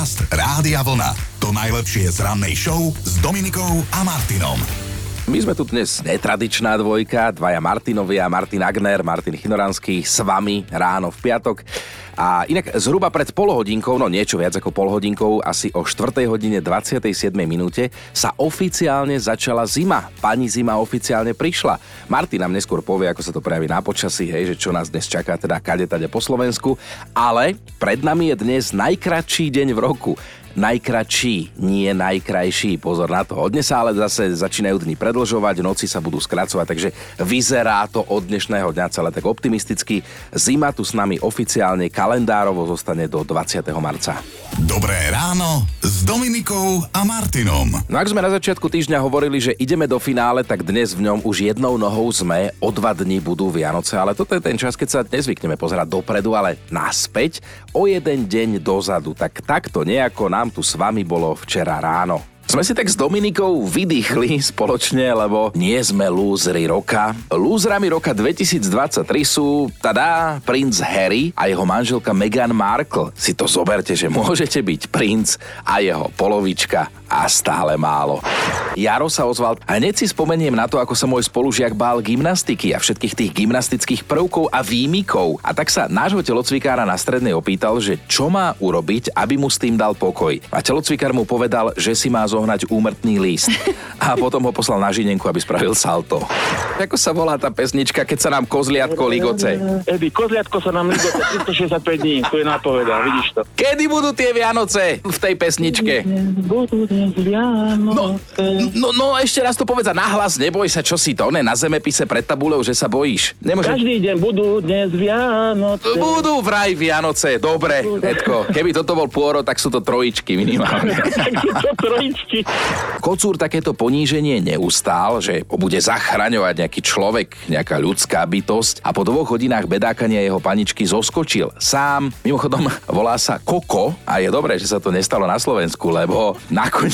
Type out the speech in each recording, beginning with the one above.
Podcast Rádia Vlna. To najlepšie z rannej show s Dominikou a Martinom. My sme tu dnes netradičná dvojka, dvaja Martinovia, Martin Agner, Martin Chinoranský s vami ráno v piatok. A inak zhruba pred polhodinkou, no niečo viac ako polhodinkou, asi o 4. hodine 27. minúte sa oficiálne začala zima. Pani zima oficiálne prišla. Martin nám neskôr povie, ako sa to prejaví na počasí, hej, že čo nás dnes čaká, teda kade tade po Slovensku. Ale pred nami je dnes najkratší deň v roku najkračší, nie najkrajší. Pozor na to. Od dnes sa ale zase začínajú dni predlžovať, noci sa budú skracovať, takže vyzerá to od dnešného dňa celé tak optimisticky. Zima tu s nami oficiálne kalendárovo zostane do 20. marca. Dobré ráno s Dominikou a Martinom. No ak sme na začiatku týždňa hovorili, že ideme do finále, tak dnes v ňom už jednou nohou sme, o dva dní budú Vianoce, ale toto je ten čas, keď sa nezvykneme pozerať dopredu, ale naspäť o jeden deň dozadu. Tak takto nejako nám tu s vami bolo včera ráno. Sme si tak s Dominikou vydýchli spoločne, lebo nie sme lúzri roka. Lúzrami roka 2023 sú, tada, princ Harry a jeho manželka Meghan Markle. Si to zoberte, že môžete byť princ a jeho polovička a stále málo. Jaro sa ozval a hneď si spomeniem na to, ako sa môj spolužiak bál gymnastiky a všetkých tých gymnastických prvkov a výmikov. A tak sa nášho telocvikára na strednej opýtal, že čo má urobiť, aby mu s tým dal pokoj. A telocvikár mu povedal, že si má zohnať úmrtný list. A potom ho poslal na žinenku, aby spravil salto. Ako sa volá tá pesnička, keď sa nám kozliatko ligoce? Edy, kozliatko sa nám ligoce 365 dní, to je napoveda, vidíš to. Kedy budú tie Vianoce v tej pesničke? Budú No, no, no ešte raz to povedz a nahlas, neboj sa, čo si to, ne, na zemepise pred tabulou, že sa bojíš. Nemôže... Každý deň budú dnes Vianoce. Budú vraj Vianoce, dobre, Edko. Keby toto bol pôrod, tak sú to trojičky minimálne. To trojičky. Kocúr takéto poníženie neustál, že bude zachraňovať nejaký človek, nejaká ľudská bytosť a po dvoch hodinách bedákania jeho paničky zoskočil. Sám, mimochodom, volá sa Koko a je dobré, že sa to nestalo na Slovensku, lebo nakoniec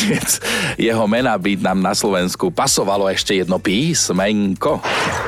jeho mena by nám na Slovensku pasovalo ešte jedno písmenko.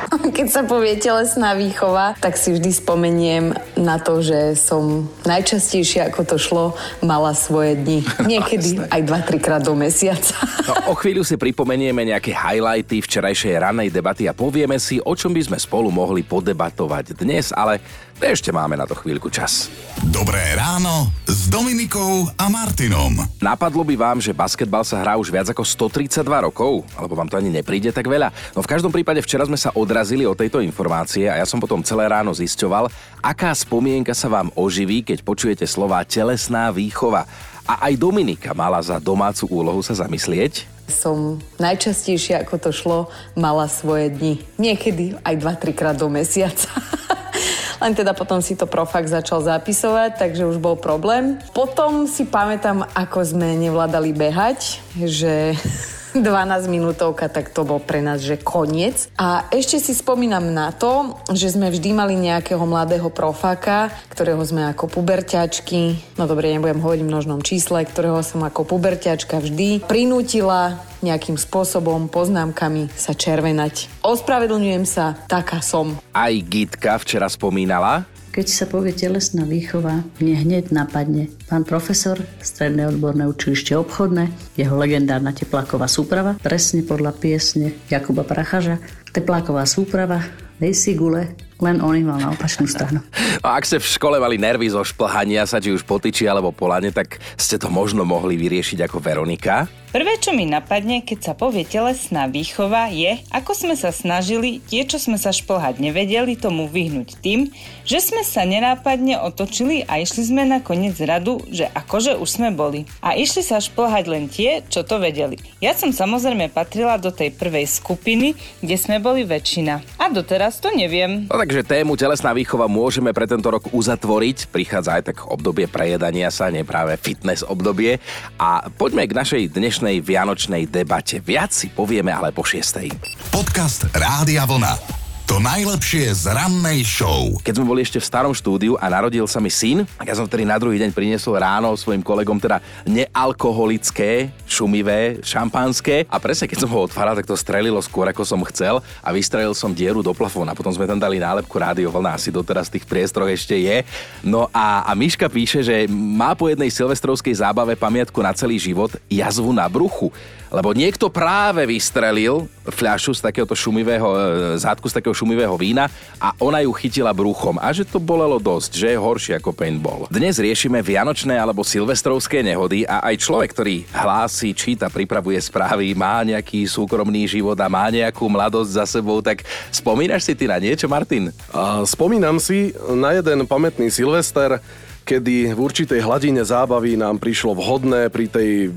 Keď sa povie telesná výchova, tak si vždy spomeniem na to, že som najčastejšie, ako to šlo, mala svoje dni. Niekedy aj 2-3 krát do mesiaca. No, o chvíľu si pripomenieme nejaké highlighty včerajšej ranej debaty a povieme si, o čom by sme spolu mohli podebatovať dnes, ale ešte máme na to chvíľku čas. Dobré ráno s Dominikou a Martinom. Napadlo by vám, že basketbal sa hrá už viac ako 132 rokov? Alebo vám to ani nepríde tak veľa? No v každom prípade včera sme sa odrazili od tejto informácie a ja som potom celé ráno zisťoval, aká spomienka sa vám oživí, keď počujete slova telesná výchova. A aj Dominika mala za domácu úlohu sa zamyslieť. Som najčastejšie, ako to šlo, mala svoje dni. Niekedy aj 2-3 krát do mesiaca. Len teda potom si to profak začal zapisovať, takže už bol problém. Potom si pamätám, ako sme nevládali behať, že 12 minútovka, tak to bol pre nás, že koniec. A ešte si spomínam na to, že sme vždy mali nejakého mladého profáka, ktorého sme ako puberťačky, no dobre, nebudem hovoriť v množnom čísle, ktorého som ako puberťačka vždy prinútila nejakým spôsobom, poznámkami sa červenať. Ospravedlňujem sa, taká som. Aj Gitka včera spomínala, Keď sa povie telesná výchova, mne hneď napadne pán profesor, Stredné odborné učilište obchodné, jeho legendárna tepláková súprava, presne podľa piesne Jakuba Prachaža. Tepláková súprava, dej gule, len on mal na opačnú stranu. A ak ste v škole mali nervy zo šplhania sa, či už po tyči alebo po lane, tak ste to možno mohli vyriešiť ako Veronika. Prvé, čo mi napadne, keď sa povie telesná výchova, je, ako sme sa snažili tie, čo sme sa šplhať nevedeli, tomu vyhnúť tým, že sme sa nenápadne otočili a išli sme na koniec radu, že akože už sme boli. A išli sa šplhať len tie, čo to vedeli. Ja som samozrejme patrila do tej prvej skupiny, kde sme boli väčšina. A doteraz to neviem. No takže tému telesná výchova môžeme pre tento rok uzatvoriť. Prichádza aj tak obdobie prejedania sa, nie práve fitness obdobie. A poďme k našej dnešnej vianočnej debate. Viac si povieme ale po šiestej. Podcast Rádia Vlna. To najlepšie z rannej show. Keď sme boli ešte v starom štúdiu a narodil sa mi syn, tak ja som vtedy na druhý deň priniesol ráno svojim kolegom teda nealkoholické, šumivé, šampanské a presne keď som ho otváral, tak to strelilo skôr ako som chcel a vystrelil som dieru do plafóna. Potom sme tam dali nálepku rádio vlna, asi doteraz v tých priestoroch ešte je. No a, a Miška píše, že má po jednej silvestrovskej zábave pamiatku na celý život jazvu na bruchu lebo niekto práve vystrelil fľašu z takéhoto šumivého, e, zátku z takého šumivého vína a ona ju chytila bruchom a že to bolelo dosť, že je horšie ako paintball. Dnes riešime vianočné alebo silvestrovské nehody a aj človek, ktorý hlási, číta, pripravuje správy, má nejaký súkromný život a má nejakú mladosť za sebou, tak spomínaš si ty na niečo, Martin? A spomínam si na jeden pamätný Silvester, kedy v určitej hladine zábavy nám prišlo vhodné pri tej e,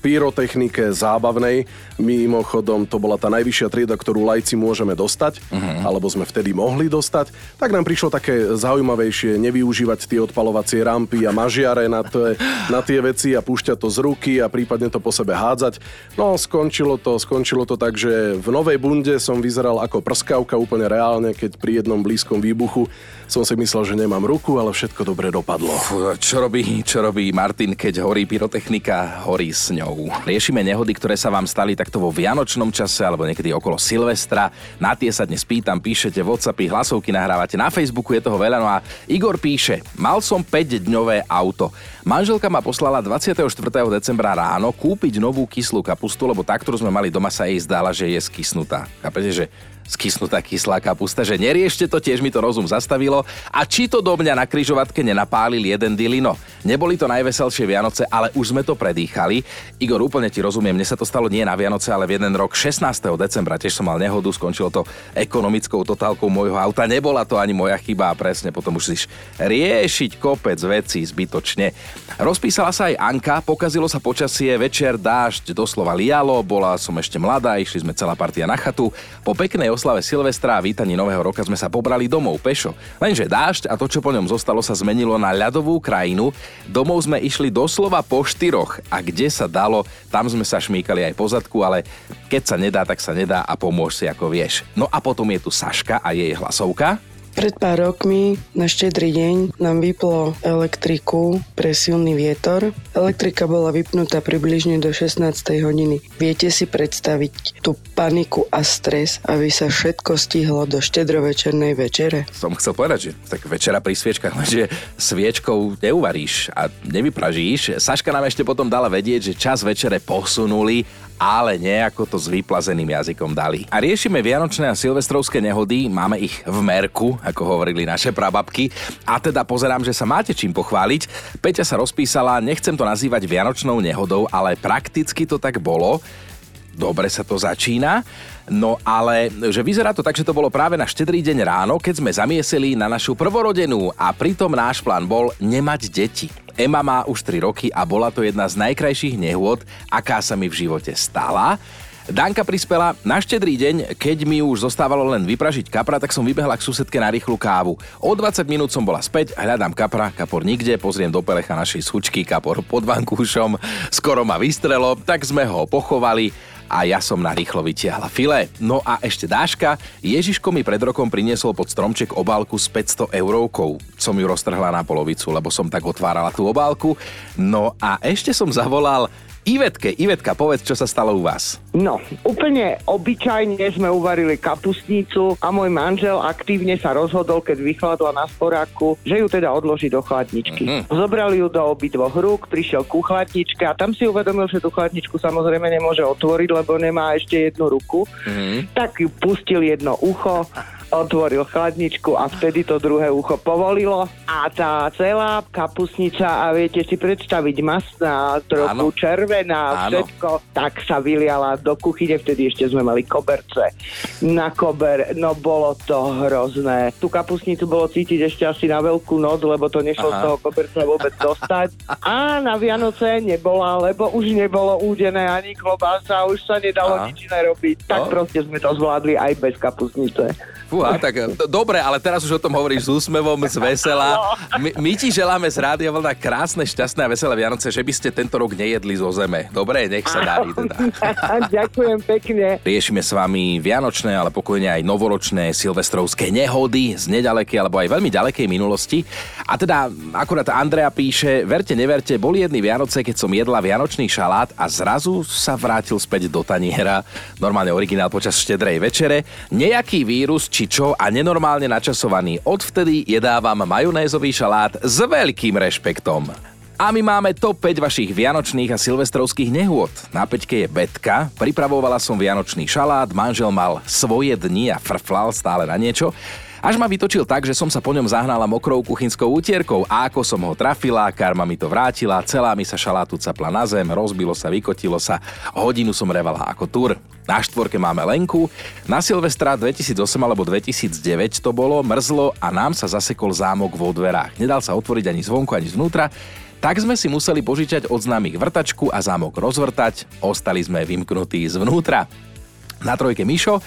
pyrotechnike zábavnej. Mimochodom, to bola tá najvyššia trieda, ktorú lajci môžeme dostať, uh-huh. alebo sme vtedy mohli dostať. Tak nám prišlo také zaujímavejšie nevyužívať tie odpalovacie rampy a mažiare na, tie, na tie veci a púšťať to z ruky a prípadne to po sebe hádzať. No, skončilo to, skončilo to tak, že v Novej bunde som vyzeral ako prskavka úplne reálne, keď pri jednom blízkom výbuchu som si myslel, že nemám ruku, ale všetko dobre dopadlo. Fú, čo robí, čo robí Martin, keď horí pyrotechnika, horí s ňou. Riešime nehody, ktoré sa vám stali takto vo vianočnom čase alebo niekedy okolo Silvestra. Na tie sa dnes pýtam, píšete WhatsAppy, hlasovky nahrávate. Na Facebooku je toho veľa. No a Igor píše, mal som 5-dňové auto. Manželka ma poslala 24. decembra ráno kúpiť novú kyslú kapustu, lebo tá, ktorú sme mali doma, sa jej zdala, že je skysnutá. Chápete, že skysnutá kyslá kapusta, že neriešte to, tiež mi to rozum zastavilo. A či to do mňa na kryžovatke nenapálil jeden dilino. Neboli to najveselšie Vianoce, ale už sme to predýchali. Igor, úplne ti rozumiem, mne sa to stalo nie na Vianoce, ale v jeden rok 16. decembra tiež som mal nehodu, skončilo to ekonomickou totálkou môjho auta. Nebola to ani moja chyba a presne potom už si riešiť kopec vecí zbytočne. Rozpísala sa aj Anka, pokazilo sa počasie, večer dážď doslova lialo, bola som ešte mladá, išli sme celá partia na chatu. Po peknej oslave Silvestra a vítaní nového roka sme sa pobrali domov pešo. Lenže dážď a to, čo po ňom zostalo, sa zmenilo na ľadovú krajinu. Domov sme išli doslova po štyroch a kde sa dalo, tam sme sa šmíkali aj po zadku, ale keď sa nedá, tak sa nedá a pomôž si ako vieš. No a potom je tu Saška a jej hlasovka. Pred pár rokmi na štedrý deň nám vyplo elektriku pre silný vietor. Elektrika bola vypnutá približne do 16. hodiny. Viete si predstaviť tú paniku a stres, aby sa všetko stihlo do štedrovečernej večere? Som chcel povedať, že tak večera pri sviečkach, lenže sviečkou neuvaríš a nevypražíš. Saška nám ešte potom dala vedieť, že čas večere posunuli ale nejako to s vyplazeným jazykom dali. A riešime vianočné a silvestrovské nehody, máme ich v merku, ako hovorili naše prababky, a teda pozerám, že sa máte čím pochváliť. Peťa sa rozpísala, nechcem to nazývať vianočnou nehodou, ale prakticky to tak bolo dobre sa to začína. No ale, že vyzerá to tak, že to bolo práve na štedrý deň ráno, keď sme zamiesili na našu prvorodenú a pritom náš plán bol nemať deti. Ema má už 3 roky a bola to jedna z najkrajších nehôd, aká sa mi v živote stala. Danka prispela na štedrý deň, keď mi už zostávalo len vypražiť kapra, tak som vybehla k susedke na rýchlu kávu. O 20 minút som bola späť, hľadám kapra, kapor nikde, pozriem do pelecha našej sučky, kapor pod vankúšom, skoro ma vystrelo, tak sme ho pochovali a ja som na rýchlo vytiahla file. No a ešte Dáška, Ježiško mi pred rokom priniesol pod stromček obálku s 500 eurovkou. Som ju roztrhla na polovicu, lebo som tak otvárala tú obálku. No a ešte som zavolal Ivetke, Ivetka, povedz, čo sa stalo u vás. No, úplne obyčajne sme uvarili kapustnicu a môj manžel aktívne sa rozhodol, keď vychladla na sporáku, že ju teda odloží do chladničky. Mm-hmm. Zobrali ju do obidvoch rúk, prišiel ku chladničke a tam si uvedomil, že tú chladničku samozrejme nemôže otvoriť, lebo nemá ešte jednu ruku. Mm-hmm. Tak ju pustil jedno ucho otvoril chladničku a vtedy to druhé ucho povolilo a tá celá kapusnica a viete si predstaviť masná, trochu Áno. červená, Áno. všetko, tak sa vyliala do kuchyne, vtedy ešte sme mali koberce na kober, no bolo to hrozné. Tú kapusnicu bolo cítiť ešte asi na veľkú noc, lebo to nešlo Aha. z toho koberca vôbec dostať. A na Vianoce nebola, lebo už nebolo údené ani klobása, už sa nedalo Aha. nič iné robiť. Tak no. proste sme to zvládli aj bez kapusnice. Fúha, tak e, do- dobre, ale teraz už o tom hovoríš s úsmevom, z vesela. My, my ti želáme z Rádia Vlna krásne, šťastné a veselé Vianoce, že by ste tento rok nejedli zo zeme. Dobre, nech sa darí teda. Ďakujem pekne. Riešime s vami vianočné, ale pokojne aj novoročné silvestrovské nehody z nedalekej alebo aj veľmi ďalekej minulosti. A teda akurát Andrea píše, verte, neverte, boli jedny Vianoce, keď som jedla vianočný šalát a zrazu sa vrátil späť do taniera. Normálne originál počas štedrej večere. Nejaký vírus či čo a nenormálne načasovaný. Odvtedy jedávam majonézový šalát s veľkým rešpektom. A my máme top 5 vašich vianočných a silvestrovských nehôd. Na peťke je Betka, pripravovala som vianočný šalát, manžel mal svoje dni a frflal stále na niečo. Až ma vytočil tak, že som sa po ňom zahnala mokrou kuchynskou utierkou a ako som ho trafila, karma mi to vrátila, celá mi sa šalátu capla na zem, rozbilo sa, vykotilo sa, hodinu som revala ako tur. Na štvorke máme Lenku, na Silvestra 2008 alebo 2009 to bolo, mrzlo a nám sa zasekol zámok vo dverách. Nedal sa otvoriť ani zvonku, ani zvnútra, tak sme si museli požičať od známych vrtačku a zámok rozvrtať, ostali sme vymknutí zvnútra. Na trojke Mišo,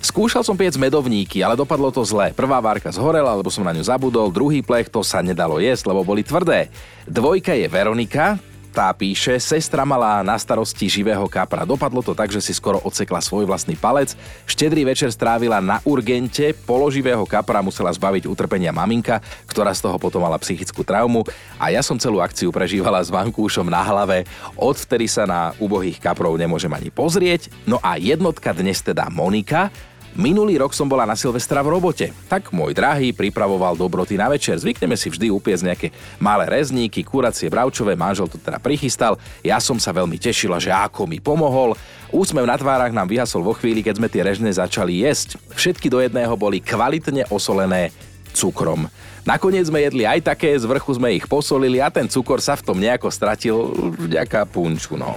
Skúšal som piec medovníky, ale dopadlo to zle. Prvá várka zhorela, lebo som na ňu zabudol, druhý plech to sa nedalo jesť, lebo boli tvrdé. Dvojka je Veronika, tá píše, sestra mala na starosti živého kapra. Dopadlo to tak, že si skoro odsekla svoj vlastný palec. Štedrý večer strávila na urgente, položivého kapra musela zbaviť utrpenia maminka, ktorá z toho potom mala psychickú traumu a ja som celú akciu prežívala s vankúšom na hlave. Odvtedy sa na ubohých kaprov nemôžem ani pozrieť. No a jednotka dnes teda Monika, Minulý rok som bola na Silvestra v robote. Tak môj drahý pripravoval dobroty na večer. Zvykneme si vždy upiecť nejaké malé rezníky, kuracie, bravčové, manžel to teda prichystal. Ja som sa veľmi tešila, že ako mi pomohol. Úsmev na tvárach nám vyhasol vo chvíli, keď sme tie režne začali jesť. Všetky do jedného boli kvalitne osolené cukrom. Nakoniec sme jedli aj také, z vrchu sme ich posolili a ten cukor sa v tom nejako stratil vďaka punču, no.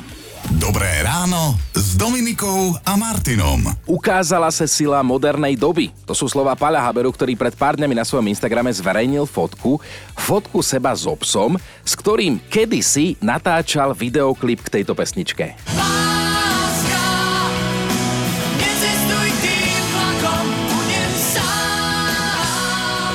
Dobré ráno s Dominikou a Martinom. Ukázala sa sila modernej doby. To sú slova Paľa Haberu, ktorý pred pár dňami na svojom Instagrame zverejnil fotku. Fotku seba s so obsom, s ktorým kedysi natáčal videoklip k tejto pesničke.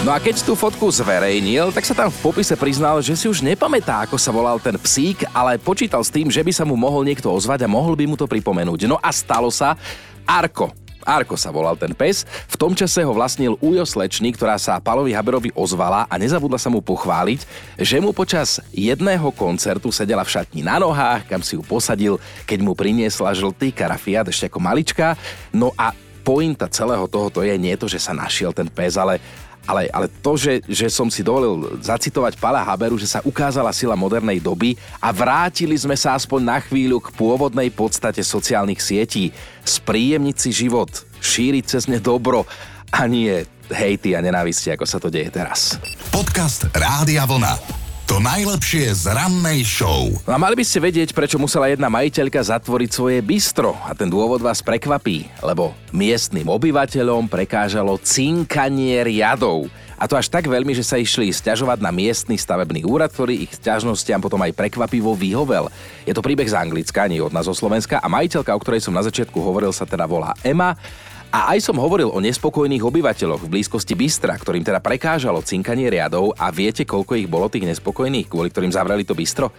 No a keď tú fotku zverejnil, tak sa tam v popise priznal, že si už nepamätá, ako sa volal ten psík, ale počítal s tým, že by sa mu mohol niekto ozvať a mohol by mu to pripomenúť. No a stalo sa Arko. Arko sa volal ten pes. V tom čase ho vlastnil Ujo Slečný, ktorá sa Palovi Haberovi ozvala a nezabudla sa mu pochváliť, že mu počas jedného koncertu sedela v šatni na nohách, kam si ju posadil, keď mu priniesla žltý karafiat ešte ako malička. No a pointa celého tohoto je nie to, že sa našiel ten pes, ale ale, ale to, že, že som si dovolil zacitovať Pala Haberu, že sa ukázala sila modernej doby a vrátili sme sa aspoň na chvíľu k pôvodnej podstate sociálnych sietí. Spríjemniť si život, šíriť cez ne dobro a nie hejty a nenávisti, ako sa to deje teraz. Podcast Rádia Vlna. To najlepšie z rannej show. No a mali by ste vedieť, prečo musela jedna majiteľka zatvoriť svoje bistro. A ten dôvod vás prekvapí, lebo miestnym obyvateľom prekážalo cinkanie riadov. A to až tak veľmi, že sa išli stiažovať na miestny stavebný úrad, ktorý ich stiažnostiam potom aj prekvapivo vyhovel. Je to príbeh z Anglicka, nie od nás zo Slovenska a majiteľka, o ktorej som na začiatku hovoril, sa teda volá Emma a aj som hovoril o nespokojných obyvateľoch v blízkosti Bystra, ktorým teda prekážalo cinkanie riadov a viete, koľko ich bolo tých nespokojných, kvôli ktorým zavreli to Bystro?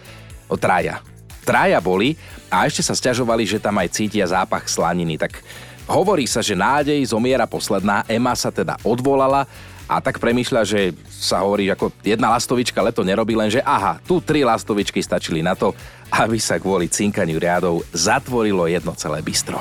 O traja. Traja boli a ešte sa stiažovali, že tam aj cítia zápach slaniny. Tak hovorí sa, že nádej zomiera posledná, Ema sa teda odvolala a tak premýšľa, že sa hovorí, ako jedna lastovička leto nerobí, len že aha, tu tri lastovičky stačili na to, aby sa kvôli cinkaniu riadov zatvorilo jedno celé bistro.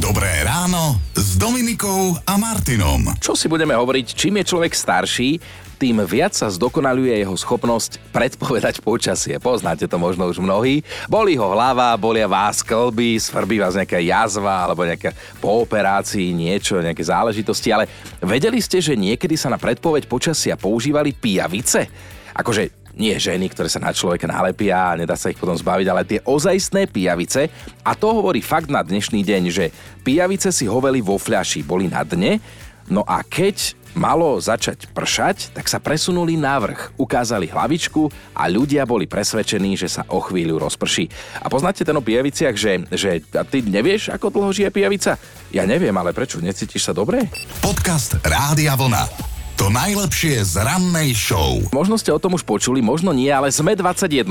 Dobré ráno s Dominikou a Martinom. Čo si budeme hovoriť, čím je človek starší, tým viac sa zdokonaluje jeho schopnosť predpovedať počasie. Poznáte to možno už mnohí. Boli ho hlava, bolia vás klby, svrbí vás nejaká jazva alebo nejaká po operácii niečo, nejaké záležitosti, ale vedeli ste, že niekedy sa na predpoveď počasia používali pijavice? Akože nie ženy, ktoré sa na človeka nalepia a nedá sa ich potom zbaviť, ale tie ozajstné pijavice. A to hovorí fakt na dnešný deň, že pijavice si hoveli vo fľaši, boli na dne, No a keď malo začať pršať, tak sa presunuli na vrch, ukázali hlavičku a ľudia boli presvedčení, že sa o chvíľu rozprší. A poznáte ten o pijaviciach, že, že a ty nevieš, ako dlho žije pijavica? Ja neviem, ale prečo? Necítiš sa dobre? Podcast Rádia Vlna. To najlepšie z rannej show. Možno ste o tom už počuli, možno nie, ale sme 21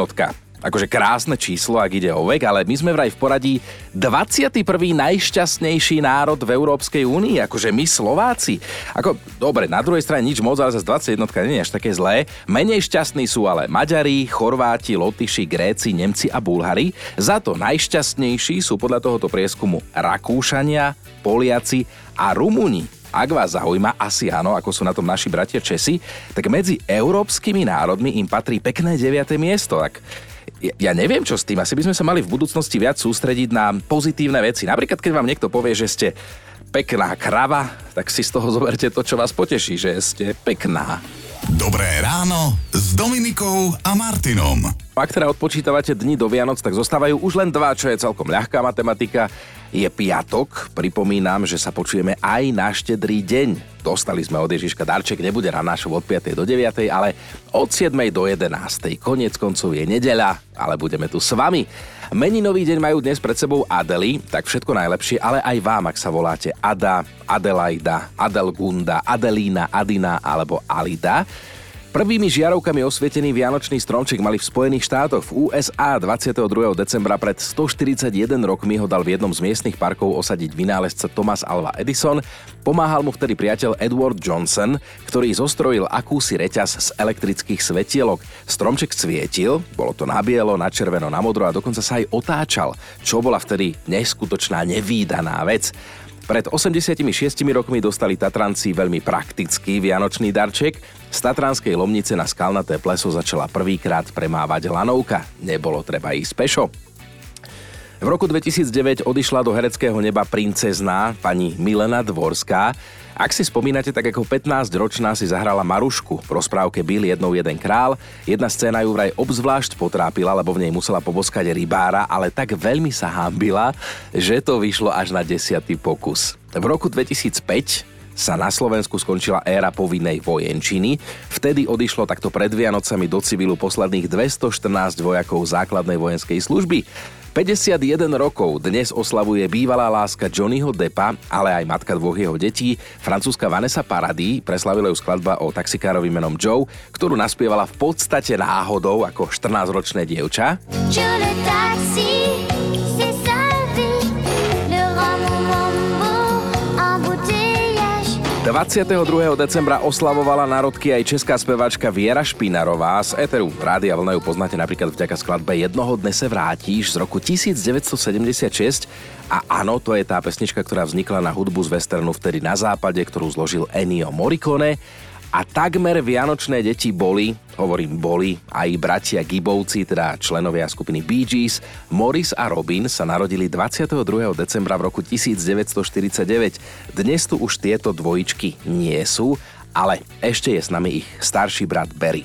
akože krásne číslo, ak ide o vek, ale my sme vraj v poradí 21. najšťastnejší národ v Európskej únii, akože my Slováci. Ako, dobre, na druhej strane nič moc, ale zase 21 nie je až také zlé. Menej šťastní sú ale Maďari, Chorváti, Lotyši, Gréci, Nemci a Bulhari. Za to najšťastnejší sú podľa tohoto prieskumu Rakúšania, Poliaci a Rumúni. Ak vás zaujíma, asi áno, ako sú na tom naši bratia Česi, tak medzi európskymi národmi im patrí pekné 9. miesto. Tak ja, neviem, čo s tým. Asi by sme sa mali v budúcnosti viac sústrediť na pozitívne veci. Napríklad, keď vám niekto povie, že ste pekná krava, tak si z toho zoberte to, čo vás poteší, že ste pekná. Dobré ráno s Dominikou a Martinom. Ak teda odpočítavate dni do Vianoc, tak zostávajú už len dva, čo je celkom ľahká matematika. Je piatok, pripomínam, že sa počujeme aj na štedrý deň. Dostali sme od Ježiška darček, nebude na našou od 5. do 9. ale od 7. do 11. Konec koncov je nedeľa, ale budeme tu s vami. Meninový deň majú dnes pred sebou Adely, tak všetko najlepšie, ale aj vám, ak sa voláte Ada, Adelaida, Adelgunda, Adelína, Adina alebo Alida. Prvými žiarovkami osvietený Vianočný stromček mali v Spojených štátoch. V USA 22. decembra pred 141 rokmi ho dal v jednom z miestnych parkov osadiť vynálezca Thomas Alva Edison. Pomáhal mu vtedy priateľ Edward Johnson, ktorý zostrojil akúsi reťaz z elektrických svetielok. Stromček svietil, bolo to na bielo, na červeno, na modro a dokonca sa aj otáčal, čo bola vtedy neskutočná nevýdaná vec. Pred 86 rokmi dostali Tatranci veľmi praktický vianočný darček. Z Tatranskej Lomnice na skalnaté pleso začala prvýkrát premávať lanovka. Nebolo treba ísť pešo. V roku 2009 odišla do hereckého neba princezná pani Milena Dvorská, ak si spomínate, tak ako 15-ročná si zahrala Marušku v rozprávke Byl jednou jeden král. Jedna scéna ju vraj obzvlášť potrápila, lebo v nej musela poboskať rybára, ale tak veľmi sa hámbila, že to vyšlo až na desiatý pokus. V roku 2005 sa na Slovensku skončila éra povinnej vojenčiny. Vtedy odišlo takto pred Vianocami do civilu posledných 214 vojakov základnej vojenskej služby. 51 rokov dnes oslavuje bývalá láska Johnnyho Deppa, ale aj matka dvoch jeho detí, francúzska Vanessa Paradis, preslavila ju skladba o taxikárovi menom Joe, ktorú naspievala v podstate náhodou ako 14-ročné dievča. Joe 22. decembra oslavovala národky aj česká speváčka Viera Špinarová z Eteru. Rádia Vlna ju poznáte napríklad vďaka skladbe Jednoho dne se vrátíš z roku 1976 a áno, to je tá pesnička, ktorá vznikla na hudbu z westernu vtedy na západe, ktorú zložil Ennio Morricone a takmer vianočné deti boli, hovorím boli, aj bratia Gibovci, teda členovia skupiny Bee Gees. Morris a Robin sa narodili 22. decembra v roku 1949. Dnes tu už tieto dvojičky nie sú, ale ešte je s nami ich starší brat Barry.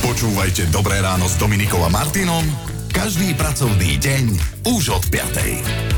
Počúvajte Dobré ráno s Dominikom a Martinom každý pracovný deň už od 5.